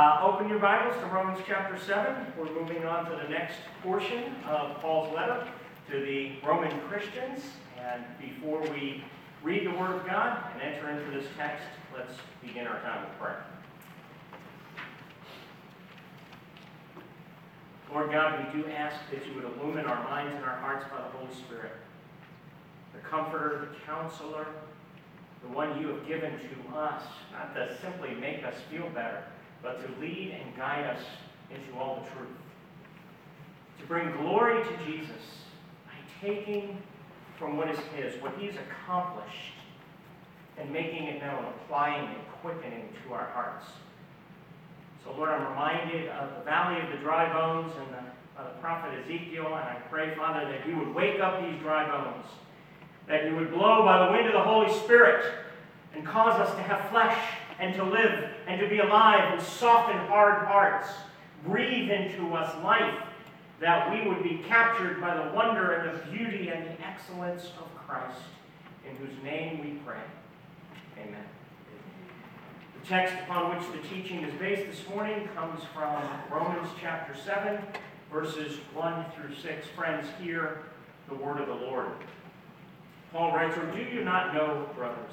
Uh, open your Bibles to Romans chapter 7. We're moving on to the next portion of Paul's letter to the Roman Christians. And before we read the Word of God and enter into this text, let's begin our time of prayer. Lord God, we do ask that you would illumine our minds and our hearts by the Holy Spirit, the Comforter, the Counselor, the one you have given to us, not to simply make us feel better, but to lead and guide us into all the truth. To bring glory to Jesus by taking from what is His, what He's accomplished, and making it known, applying it, quickening to our hearts. So, Lord, I'm reminded of the valley of the dry bones and the, the prophet Ezekiel, and I pray, Father, that you would wake up these dry bones, that you would blow by the wind of the Holy Spirit and cause us to have flesh and to live and to be alive and soften hard hearts. Breathe into us life that we would be captured by the wonder and the beauty and the excellence of Christ, in whose name we pray. Amen. The text upon which the teaching is based this morning comes from Romans chapter 7, verses 1 through 6. Friends, hear the word of the Lord. Paul writes, Or do you not know, brothers?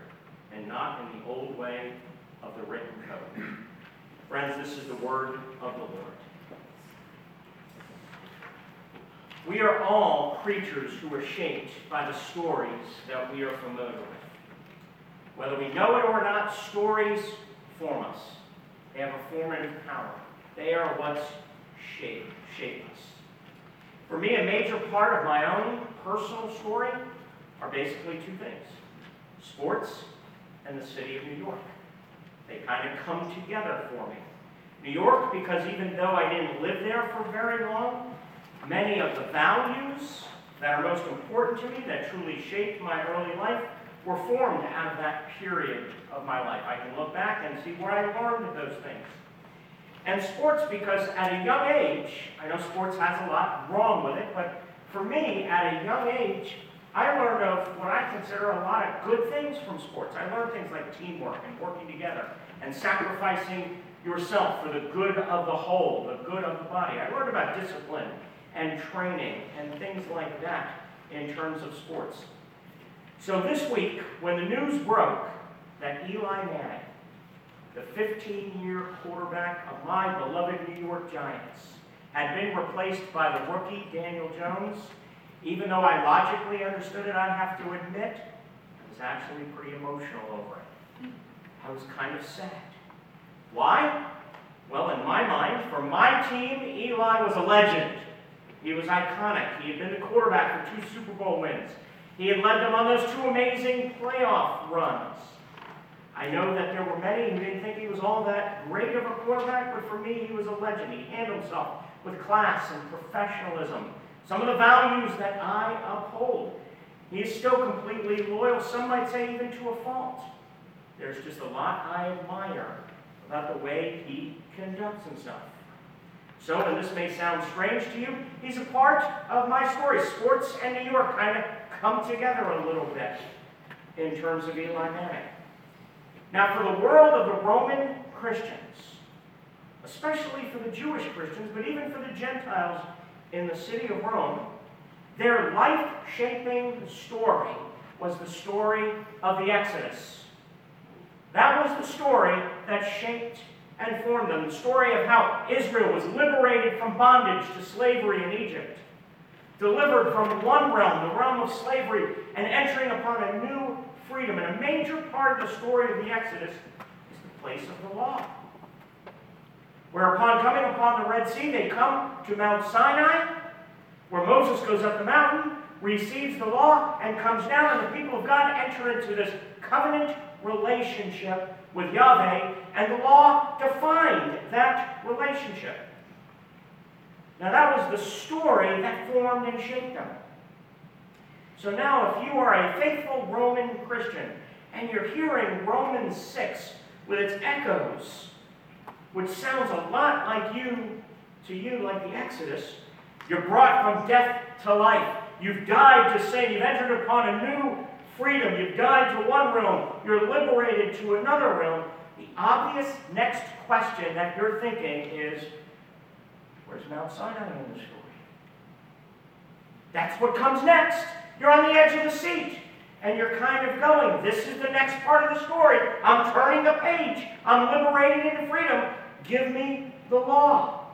and not in the old way of the written code. Friends, this is the word of the Lord. We are all creatures who are shaped by the stories that we are familiar with. Whether we know it or not, stories form us. They have a formative power. They are what shape, shape us. For me, a major part of my own personal story are basically two things sports and the city of New York. They kind of come together for me. New York, because even though I didn't live there for very long, many of the values that are most important to me, that truly shaped my early life, were formed out of that period of my life. I can look back and see where I learned those things. And sports, because at a young age, I know sports has a lot wrong with it, but for me, at a young age, I learned of what I consider a lot of good things from sports. I learned things like teamwork and working together and sacrificing yourself for the good of the whole, the good of the body. I learned about discipline and training and things like that in terms of sports. So this week, when the news broke that Eli Manning, the 15-year quarterback of my beloved New York Giants, had been replaced by the rookie Daniel Jones, even though I logically understood it, I have to admit, I was actually pretty emotional over it. I was kind of sad. Why? Well, in my mind, for my team, Eli was a legend. He was iconic. He had been the quarterback for two Super Bowl wins. He had led them on those two amazing playoff runs. I know that there were many who didn't think he was all that great of a quarterback, but for me, he was a legend. He handled himself with class and professionalism. Some of the values that I uphold. He is still completely loyal, some might say even to a fault. There's just a lot I admire about the way he conducts himself. So, and this may sound strange to you, he's a part of my story. Sports and New York kind of come together a little bit in terms of Eli Manning. Now, for the world of the Roman Christians, especially for the Jewish Christians, but even for the Gentiles in the city of Rome, their life shaping story was the story of the Exodus. That was the story that shaped and formed them. The story of how Israel was liberated from bondage to slavery in Egypt, delivered from one realm, the realm of slavery, and entering upon a new freedom. And a major part of the story of the Exodus is the place of the law. Whereupon coming upon the Red Sea, they come to Mount Sinai, where Moses goes up the mountain, receives the law, and comes down, and the people of God enter into this covenant relationship with Yahweh, and the law defined that relationship. Now, that was the story that formed and shaped them. So now, if you are a faithful Roman Christian and you're hearing Romans 6 with its echoes, which sounds a lot like you, to you, like the Exodus, you're brought from death to life. You've died to sin. You've entered upon a new freedom. You've died to one realm. You're liberated to another realm. The obvious next question that you're thinking is where's Mount Sinai in the story? That's what comes next. You're on the edge of the seat. And you're kind of going, this is the next part of the story. I'm turning the page. I'm liberated into freedom. Give me the law.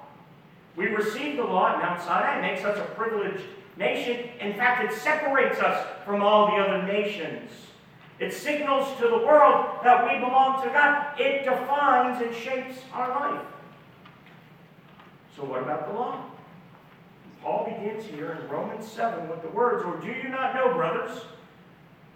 We receive the law at Mount Sinai. It makes us a privileged nation. In fact, it separates us from all the other nations. It signals to the world that we belong to God. It defines and shapes our life. So, what about the law? Paul begins here in Romans 7 with the words, Or do you not know, brothers?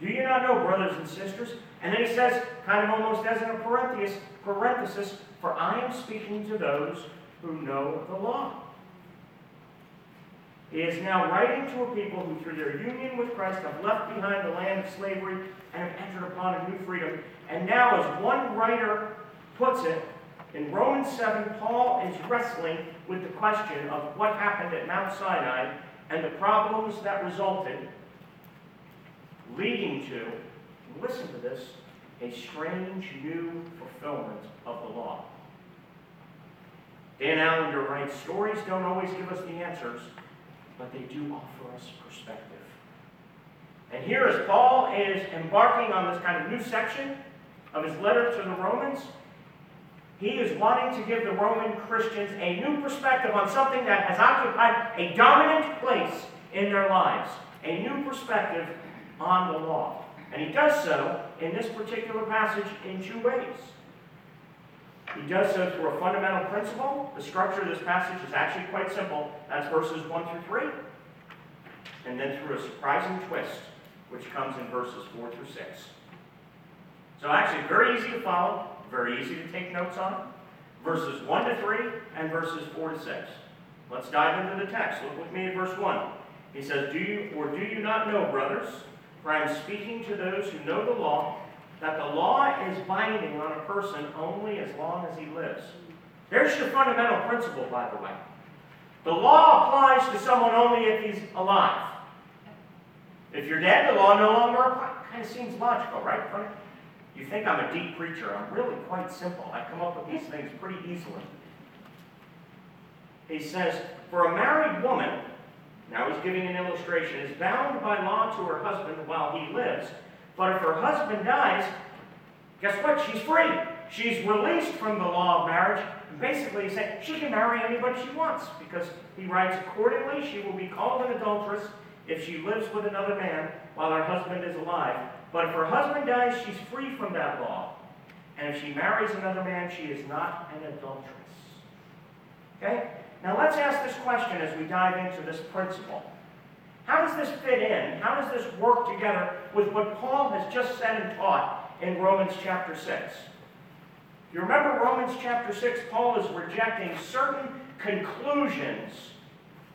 Do you not know, brothers and sisters? And then he says, kind of almost as in a parenthesis, parenthesis For I am speaking to those who know the law. He is now writing to a people who, through their union with Christ, have left behind the land of slavery and have entered upon a new freedom. And now, as one writer puts it, in Romans 7, Paul is wrestling with the question of what happened at Mount Sinai and the problems that resulted, leading to, listen to this, a strange new fulfillment of the law. Dan Allender writes Stories don't always give us the answers, but they do offer us perspective. And here, as Paul is embarking on this kind of new section of his letter to the Romans, he is wanting to give the Roman Christians a new perspective on something that has occupied a dominant place in their lives, a new perspective on the law. And he does so in this particular passage in two ways. He does so through a fundamental principle. The structure of this passage is actually quite simple. That's verses 1 through 3. And then through a surprising twist, which comes in verses 4 through 6. So actually very easy to follow, very easy to take notes on. Verses 1 to 3 and verses 4 to 6. Let's dive into the text. Look with me at verse 1. He says, Do you or do you not know, brothers, for I am speaking to those who know the law, that the law is binding on a person only as long as he lives. There's your fundamental principle, by the way. The law applies to someone only if he's alive. If you're dead, the law no longer applies. Kind of seems logical, right? You think I'm a deep preacher. I'm really quite simple. I come up with these things pretty easily. He says, For a married woman, now he's giving an illustration, is bound by law to her husband while he lives. But if her husband dies, guess what? She's free. She's released from the law of marriage. And basically, he's saying she can marry anybody she wants because he writes, accordingly, she will be called an adulteress if she lives with another man while her husband is alive. But if her husband dies, she's free from that law. And if she marries another man, she is not an adulteress. Okay? Now let's ask this question as we dive into this principle. How does this fit in? How does this work together with what Paul has just said and taught in Romans chapter 6? You remember Romans chapter 6, Paul is rejecting certain conclusions,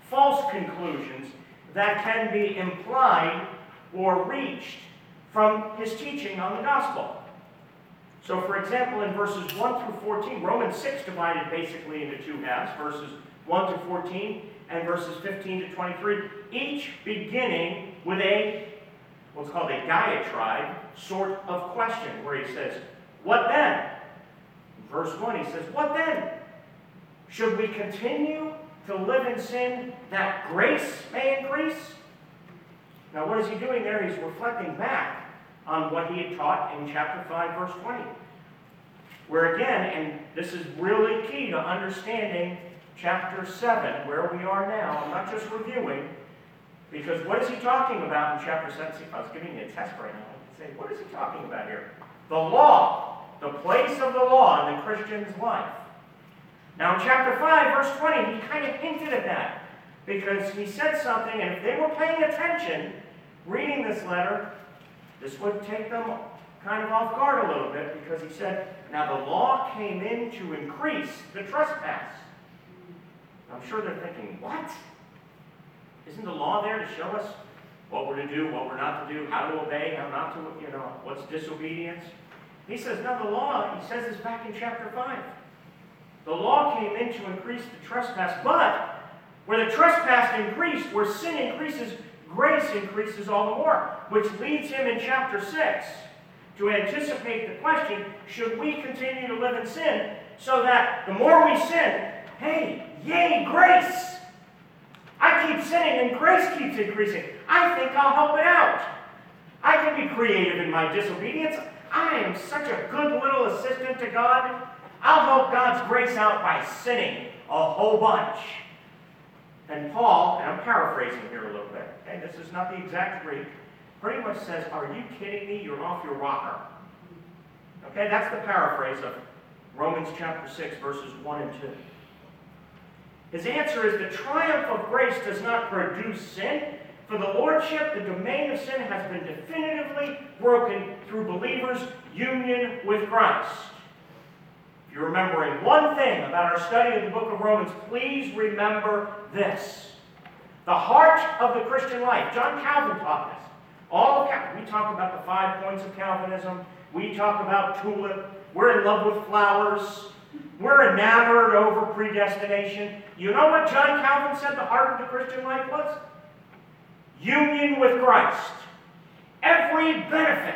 false conclusions, that can be implied or reached from his teaching on the gospel. So, for example, in verses 1 through 14, Romans 6 divided basically into two halves, verses 1 to 14 and verses 15 to 23, each beginning with a what's called a diatribe sort of question, where he says, What then? In verse 1, he says, What then? Should we continue to live in sin that grace may increase? Now, what is he doing there? He's reflecting back on what he had taught in chapter 5, verse 20. where again, and this is really key to understanding chapter 7, where we are now. I'm not just reviewing, because what is he talking about in chapter 7? See, if I was giving you a test right now, say, what is he talking about here? The law, the place of the law in the Christian's life. Now, in chapter 5, verse 20, he kind of hinted at that because he said something, and if they were paying attention, reading this letter, this would take them kind of off guard a little bit because he said, Now the law came in to increase the trespass. I'm sure they're thinking, What? Isn't the law there to show us what we're to do, what we're not to do, how to obey, how not to, you know, what's disobedience? He says, No, the law, he says this back in chapter 5. The law came in to increase the trespass, but where the trespass increased, where sin increases, grace increases all the more, which leads him in chapter 6 to anticipate the question should we continue to live in sin so that the more we sin, hey, yay, grace! I keep sinning and grace keeps increasing. I think I'll help it out. I can be creative in my disobedience. I am such a good little assistant to God. I'll help God's grace out by sinning a whole bunch. And Paul, and I'm paraphrasing here a little bit, okay, this is not the exact Greek, pretty much says, Are you kidding me? You're off your rocker. Okay, that's the paraphrase of Romans chapter 6, verses 1 and 2. His answer is the triumph of grace does not produce sin, for the lordship, the domain of sin, has been definitively broken through believers' union with Christ. If you're remembering one thing about our study of the book of Romans, please remember this. The heart of the Christian life. John Calvin taught this. All of Cal- we talk about the five points of Calvinism. We talk about tulip. We're in love with flowers. We're enamored over predestination. You know what John Calvin said the heart of the Christian life was? Union with Christ. Every benefit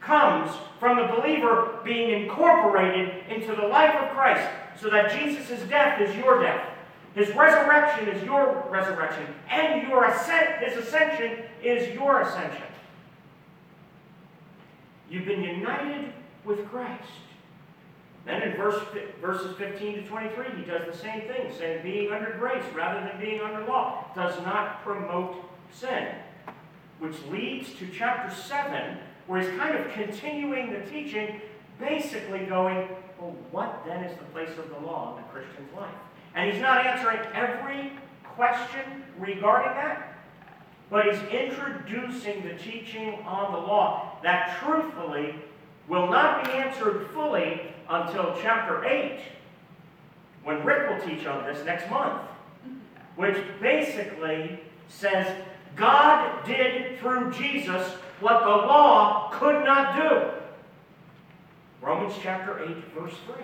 comes from the believer being incorporated into the life of Christ so that Jesus' death is your death. His resurrection is your resurrection. And your ascent, his ascension is your ascension. You've been united with Christ. Then in verse, verses 15 to 23, he does the same thing, saying being under grace rather than being under law does not promote sin. Which leads to chapter 7, where he's kind of continuing the teaching, basically going, well, what then is the place of the law in the Christian's life? And he's not answering every question regarding that, but he's introducing the teaching on the law that truthfully will not be answered fully until chapter 8, when Rick will teach on this next month, which basically says God did through Jesus what the law could not do. Romans chapter 8, verse 3.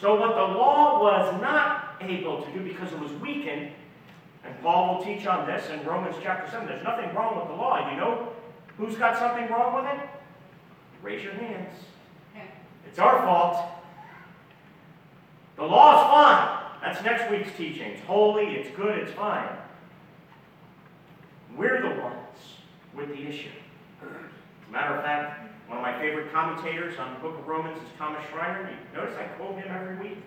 So, what the law was not able to do because it was weakened, and Paul will teach on this in Romans chapter 7, there's nothing wrong with the law. You know who's got something wrong with it? Raise your hands. It's our fault. The law is fine. That's next week's teaching. It's holy, it's good, it's fine. We're the ones with the issue. As a matter of fact, one of my favorite commentators on the book of Romans is Thomas Schreiner. You notice I quote him every week?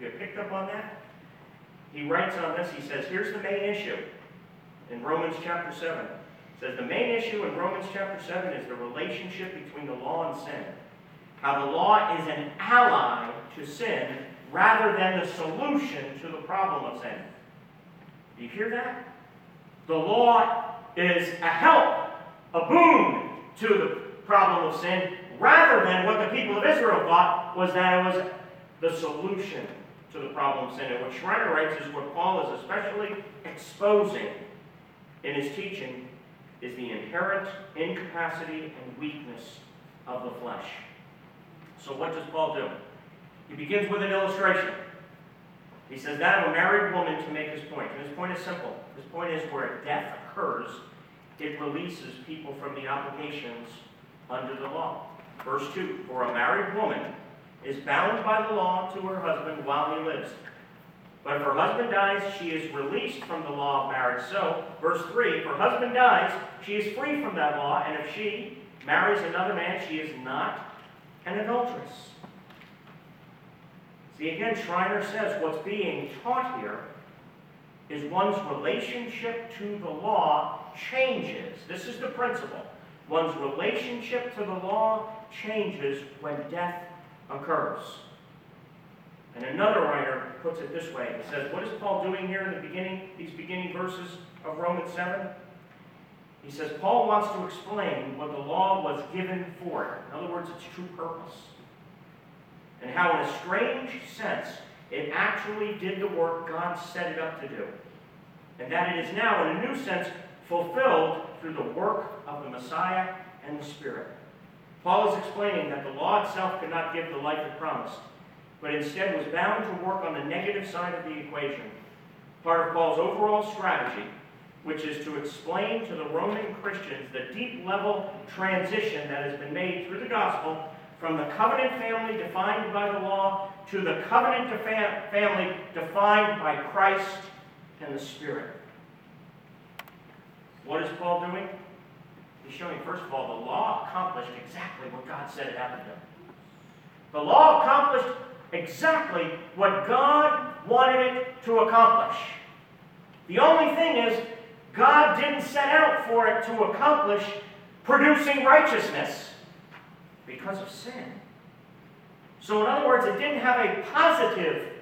You picked up on that? He writes on this, he says, here's the main issue in Romans chapter 7. Says, the main issue in Romans chapter 7 is the relationship between the law and sin. How the law is an ally to sin rather than the solution to the problem of sin. Do you hear that? The law is a help, a boon to the problem of sin, rather than what the people of Israel thought was that it was the solution to the problem of sin. And what Schreiner writes is what Paul is especially exposing in his teaching is the inherent incapacity and weakness of the flesh. So what does Paul do? He begins with an illustration. He says that of a married woman to make his point. And his point is simple. His point is where death occurs, it releases people from the obligations under the law. Verse 2 For a married woman is bound by the law to her husband while he lives. But if her husband dies, she is released from the law of marriage. So, verse 3 If her husband dies, she is free from that law, and if she marries another man, she is not an adulteress. See, again, Schreiner says what's being taught here is one's relationship to the law changes. This is the principle. One's relationship to the law changes when death occurs. And another writer puts it this way. He says, what is Paul doing here in the beginning, these beginning verses of Romans 7? He says, Paul wants to explain what the law was given for. In other words, its true purpose. And how, in a strange sense, it actually did the work God set it up to do. And that it is now, in a new sense, fulfilled through the work of the Messiah and the Spirit. Paul is explaining that the law itself could not give the life it promised, but instead was bound to work on the negative side of the equation. Part of Paul's overall strategy, which is to explain to the Roman Christians the deep level transition that has been made through the gospel from the covenant family defined by the law to the covenant family defined by Christ and the Spirit. What is Paul doing? He's showing, first of all, the law accomplished exactly what God said it had to do. The law accomplished exactly what God wanted it to accomplish. The only thing is, God didn't set out for it to accomplish producing righteousness because of sin. So, in other words, it didn't have a positive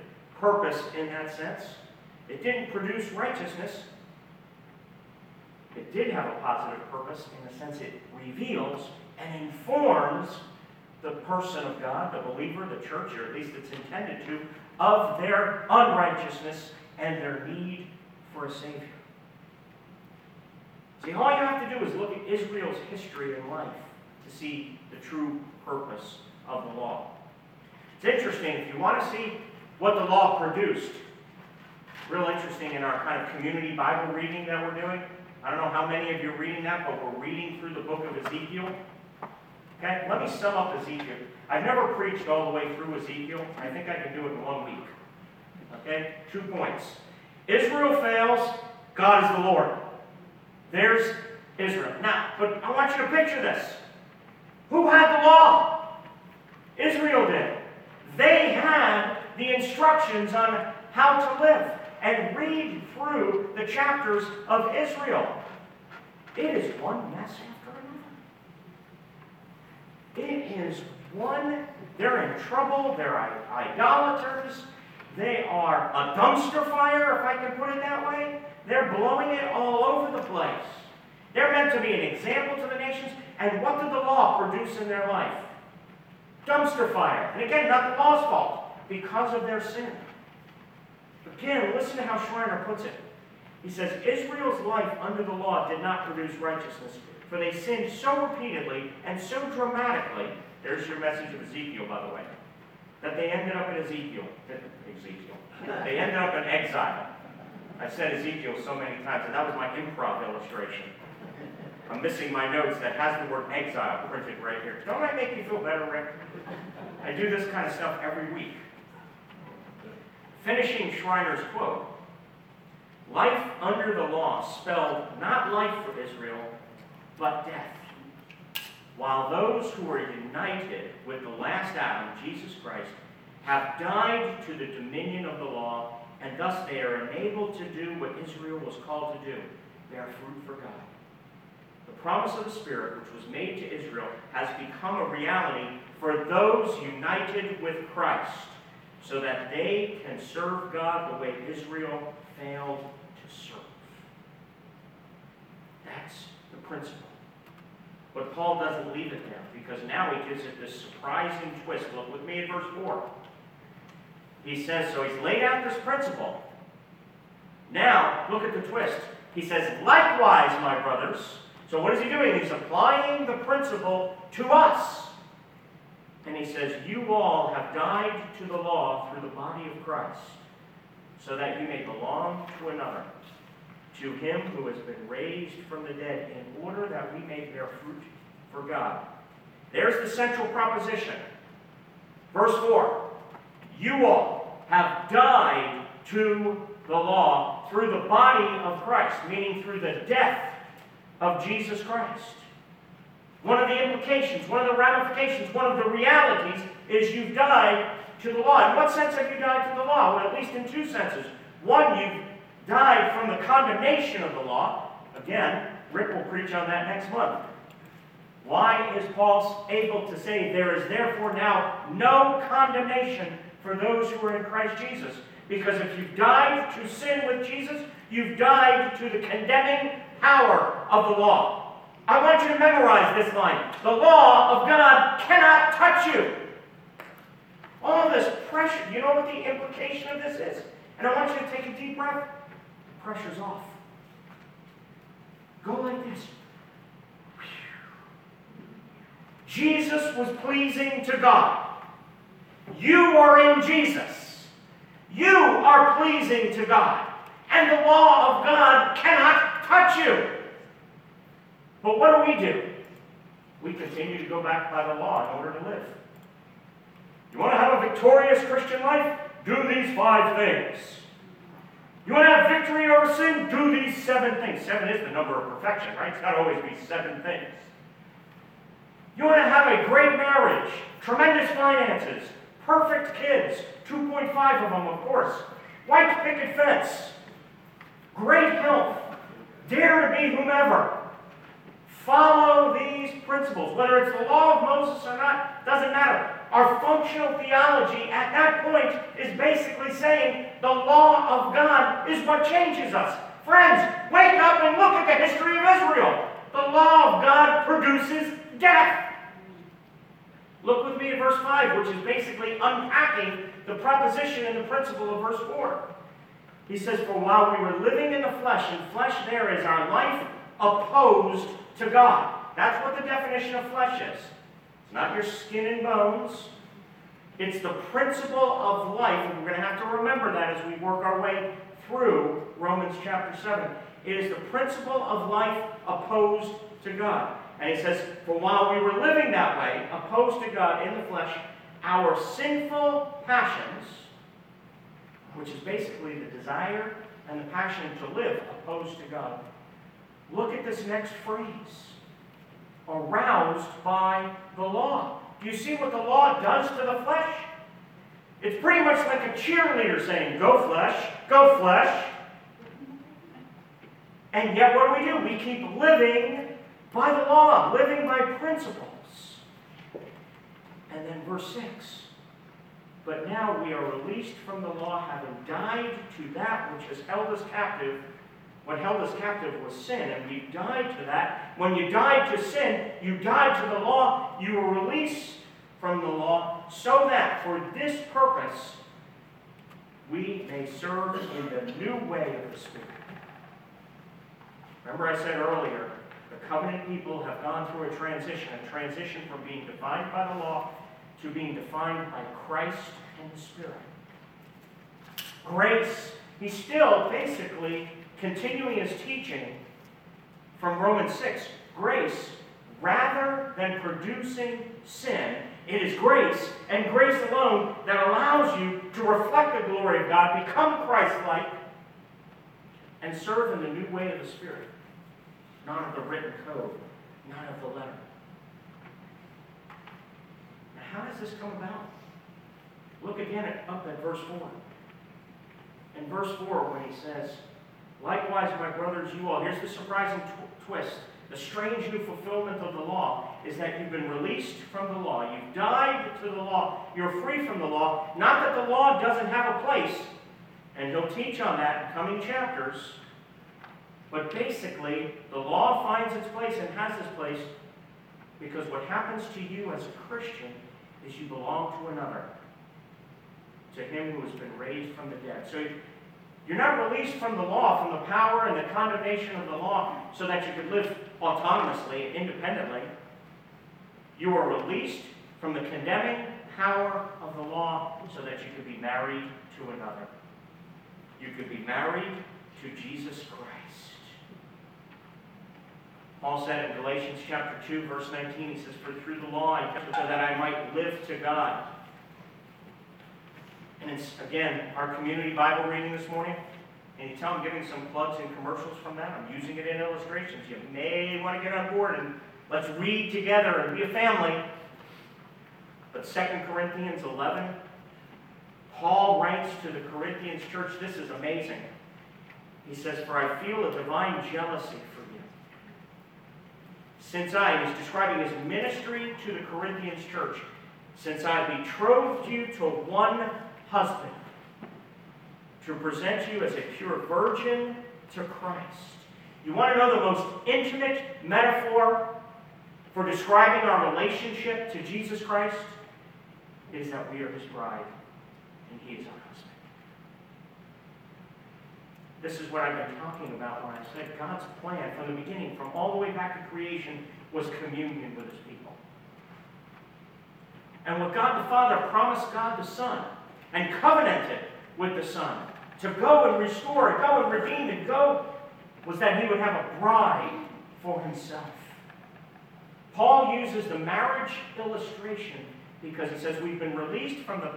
purpose in that sense. It didn't produce righteousness. It did have a positive purpose in the sense it reveals and informs the person of God, the believer, the church, or at least it's intended to, of their unrighteousness and their need for a Savior. See, all you have to do is look at Israel's history and life to see the true purpose of the law. It's interesting, if you want to see what the law produced, real interesting in our kind of community Bible reading that we're doing. I don't know how many of you are reading that, but we're reading through the book of Ezekiel. Okay, let me sum up Ezekiel. I've never preached all the way through Ezekiel. I think I can do it in one week. Okay, two points. Israel fails, God is the Lord. There's Israel. Now, but I want you to picture this. Who had the law? Israel did. They had the instructions on how to live and read through the chapters of Israel. It is one mess after another. It is one, they're in trouble, they're idolaters, they are a dumpster fire, if I can put it that way. They're blowing it all over the place. They're meant to be an example to the nations, and what did the law produce in their life? Dumpster fire. And again, not the law's fault, because of their sin. Again, listen to how Schreiner puts it. He says, Israel's life under the law did not produce righteousness, for they sinned so repeatedly and so dramatically. There's your message of Ezekiel, by the way. That they ended up in Ezekiel. Ezekiel. They ended up in exile. I said Ezekiel so many times, and that was my improv illustration. I'm missing my notes that has the word exile printed right here. Don't I make you feel better, Rick? I do this kind of stuff every week. Finishing Schreiner's quote Life under the law spelled not life for Israel, but death. While those who are united with the last Adam, Jesus Christ, have died to the dominion of the law, and thus they are enabled to do what Israel was called to do bear fruit for God. The promise of the Spirit, which was made to Israel, has become a reality for those united with Christ so that they can serve God the way Israel failed to serve. That's the principle. But Paul doesn't leave it there because now he gives it this surprising twist. Look with me at verse 4. He says, so he's laid out this principle. Now, look at the twist. He says, likewise, my brothers. So what is he doing? He's applying the principle to us. And he says, You all have died to the law through the body of Christ, so that you may belong to another, to him who has been raised from the dead, in order that we may bear fruit for God. There's the central proposition. Verse 4 You all have died to the law through the body of Christ, meaning through the death of Jesus Christ. One of the implications, one of the ramifications, one of the realities is you've died to the law. In what sense have you died to the law? Well, at least in two senses. One, you've died from the condemnation of the law. Again, Rick will preach on that next month. Why is Paul able to say, There is therefore now no condemnation for those who are in Christ Jesus? Because if you've died to sin with Jesus, you've died to the condemning power of the law. I want you to memorize this line. The law of God cannot touch you. All this pressure, you know what the implication of this is? And I want you to take a deep breath. Pressure's off. Go like this. Jesus was pleasing to God. You are in Jesus. You are pleasing to God. And the law of God cannot touch you. But what do we do? We continue to go back by the law in order to live. You want to have a victorious Christian life? Do these five things. You want to have victory over sin? Do these seven things. Seven is the number of perfection, right? It's to always be seven things. You want to have a great marriage, tremendous finances, perfect kids, 2.5 of them, of course, white picket fence, great health, dare to be whomever. Follow these principles. Whether it's the law of Moses or not, doesn't matter. Our functional theology at that point is basically saying the law of God is what changes us. Friends, wake up and look at the history of Israel. The law of God produces death. Look with me at verse 5, which is basically unpacking the proposition and the principle of verse 4. He says, For while we were living in the flesh, and flesh there is our life opposed to God. That's what the definition of flesh is. Not your skin and bones. It's the principle of life, and we're going to have to remember that as we work our way through Romans chapter 7. It is the principle of life opposed to God. And he says, For while we were living that way, opposed to God in the flesh, our sinful passions, which is basically the desire and the passion to live opposed to God. Look at this next phrase aroused by the law. Do you see what the law does to the flesh? It's pretty much like a cheerleader saying, Go flesh, go flesh. And yet, what do we do? We keep living by the law, living by principles. And then verse 6 But now we are released from the law, having died to that which has held us captive. What held us captive was sin, and we died to that. When you died to sin, you died to the law, you were released from the law, so that for this purpose we may serve in the new way of the Spirit. Remember, I said earlier, the covenant people have gone through a transition, a transition from being defined by the law to being defined by Christ and the Spirit. Grace, he still basically continuing his teaching from Romans 6. Grace, rather than producing sin, it is grace and grace alone that allows you to reflect the glory of God, become Christ like, and serve in the new way of the Spirit not of the written code, not of the letter. Now, how does this come about? Look again at, up at verse 4. In verse 4, when he says, Likewise, my brothers, you all, here's the surprising tw- twist. The strange new fulfillment of the law is that you've been released from the law. You've died to the law. You're free from the law. Not that the law doesn't have a place, and he'll teach on that in coming chapters. But basically, the law finds its place and has its place because what happens to you as a Christian is you belong to another, to him who has been raised from the dead. So you're not released from the law, from the power and the condemnation of the law, so that you could live autonomously and independently. You are released from the condemning power of the law so that you could be married to another. You could be married to Jesus Christ. Paul said in Galatians chapter 2, verse 19, he says, For through the law I so that I might live to God. And it's, again, our community Bible reading this morning. And you tell I'm giving some plugs and commercials from that. I'm using it in illustrations. You may want to get on board and Let's read together and be a family. But 2 Corinthians 11, Paul writes to the Corinthians church, this is amazing. He says, For I feel a divine jealousy for you. Since I, he's describing his ministry to the Corinthians church, since I betrothed you to one husband, to present you as a pure virgin to Christ. You want to know the most intimate metaphor for describing our relationship to Jesus Christ? Is that we are his bride and he is our husband. This is what I've been talking about when I said God's plan from the beginning, from all the way back to creation, was communion with his people. And what God the Father promised God the Son and covenanted with the Son to go and restore, and go and redeem, and go was that he would have a bride for himself. Paul uses the marriage illustration because he says we've been released from the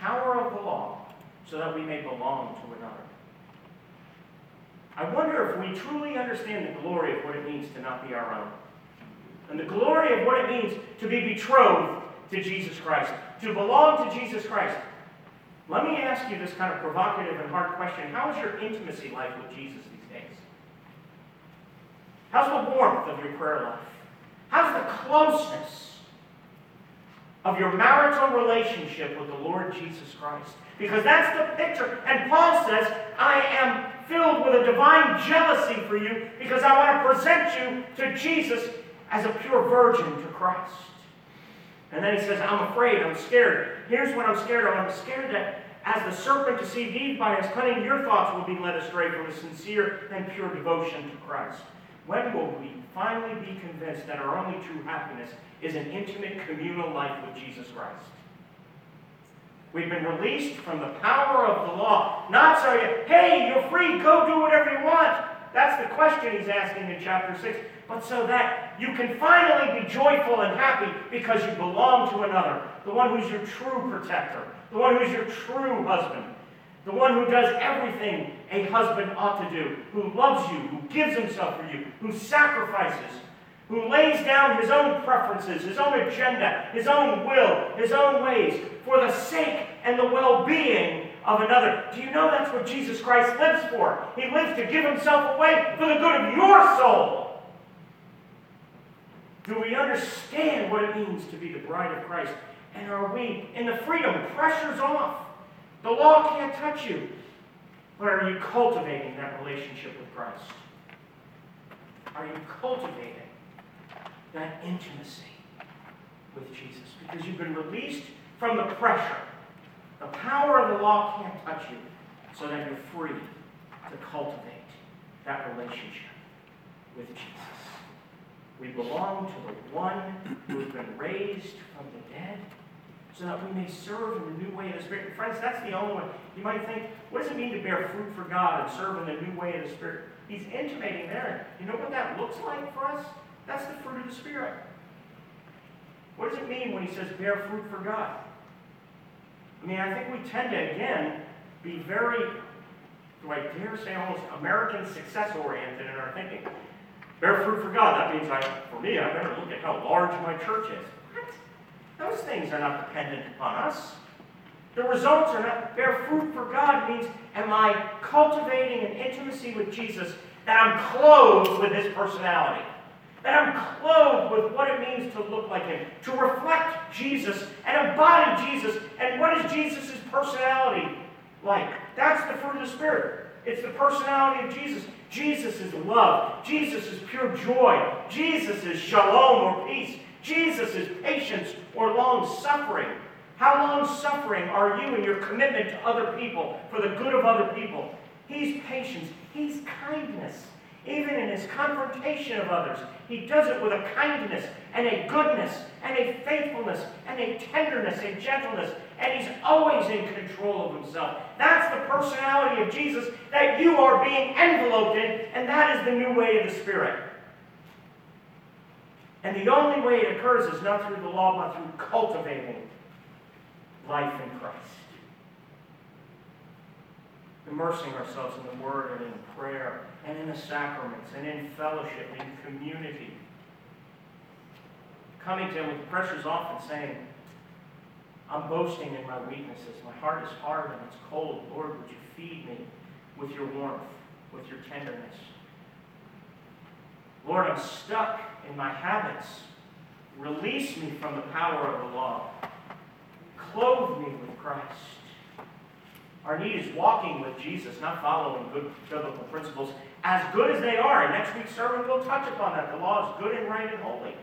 power of the law so that we may belong to another. I wonder if we truly understand the glory of what it means to not be our own. And the glory of what it means to be betrothed to Jesus Christ, to belong to Jesus Christ. Let me ask you this kind of provocative and hard question. How is your intimacy life with Jesus these days? How's the warmth of your prayer life? How's the closeness of your marital relationship with the Lord Jesus Christ? Because that's the picture. And Paul says, I am filled with a divine jealousy for you because I want to present you to Jesus as a pure virgin to Christ. And then he says, I'm afraid, I'm scared. Here's what I'm scared of. I'm scared that as the serpent deceived Eve by his cunning, your thoughts will be led astray from a sincere and pure devotion to Christ. When will we finally be convinced that our only true happiness is an intimate communal life with Jesus Christ? We've been released from the power of the law. Not so you, hey, you're free, go do whatever you want. That's the question he's asking in chapter 6 but so that you can finally be joyful and happy because you belong to another, the one who's your true protector, the one who's your true husband, the one who does everything a husband ought to do, who loves you, who gives himself for you, who sacrifices, who lays down his own preferences, his own agenda, his own will, his own ways for the sake and the well being of another. Do you know that's what Jesus Christ lives for? He lives to give himself away for the good of your soul. Do we understand what it means to be the bride of Christ? And are we in the freedom? Pressure's off. The law can't touch you. But are you cultivating that relationship with Christ? Are you cultivating that intimacy with Jesus? Because you've been released from the pressure. The power of the law can't touch you, so that you're free to cultivate that relationship with Jesus. We belong to the one who has been raised from the dead so that we may serve in the new way of the Spirit. Friends, that's the only way. You might think, what does it mean to bear fruit for God and serve in the new way of the Spirit? He's intimating there. You know what that looks like for us? That's the fruit of the Spirit. What does it mean when he says bear fruit for God? I mean, I think we tend to, again, be very, do I dare say almost American success oriented in our thinking. Bear fruit for God. That means I, for me, I better look at how large my church is. What? Those things are not dependent upon us. The results are not, bear fruit for God means, am I cultivating an intimacy with Jesus that I'm clothed with his personality? That I'm clothed with what it means to look like him, to reflect Jesus and embody Jesus. And what is Jesus' personality like? That's the fruit of the Spirit. It's the personality of Jesus. Jesus is love. Jesus is pure joy. Jesus is shalom or peace. Jesus is patience or long suffering. How long suffering are you in your commitment to other people for the good of other people? He's patience. He's kindness. Even in his confrontation of others, he does it with a kindness and a goodness and a faithfulness and a tenderness and gentleness. And he's always in control of himself. That's the personality of Jesus that you are being enveloped in, and that is the new way of the Spirit. And the only way it occurs is not through the law, but through cultivating life in Christ immersing ourselves in the Word and in prayer and in the sacraments and in fellowship, in community. coming to Him with pressures off and saying, I'm boasting in my weaknesses. My heart is hard and it's cold. Lord, would you feed me with your warmth, with your tenderness? Lord, I'm stuck in my habits. Release me from the power of the law. Clothe me with Christ. Our need is walking with Jesus, not following good biblical principles, as good as they are. And next week's sermon will touch upon that. The law is good and right and holy.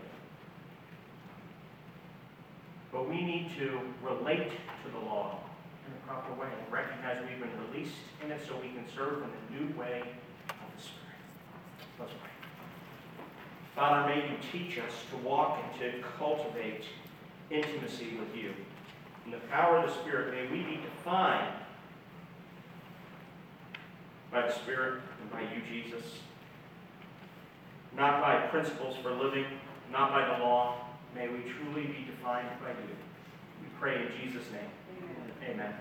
But we need to relate to the law in a proper way and recognize we've been released in it so we can serve in the new way of the Spirit. Let's pray. Father, may you teach us to walk and to cultivate intimacy with you. In the power of the Spirit, may we be defined by the Spirit and by you, Jesus. Not by principles for living, not by the law. May we truly be defined by you. We pray in Jesus' name. Amen.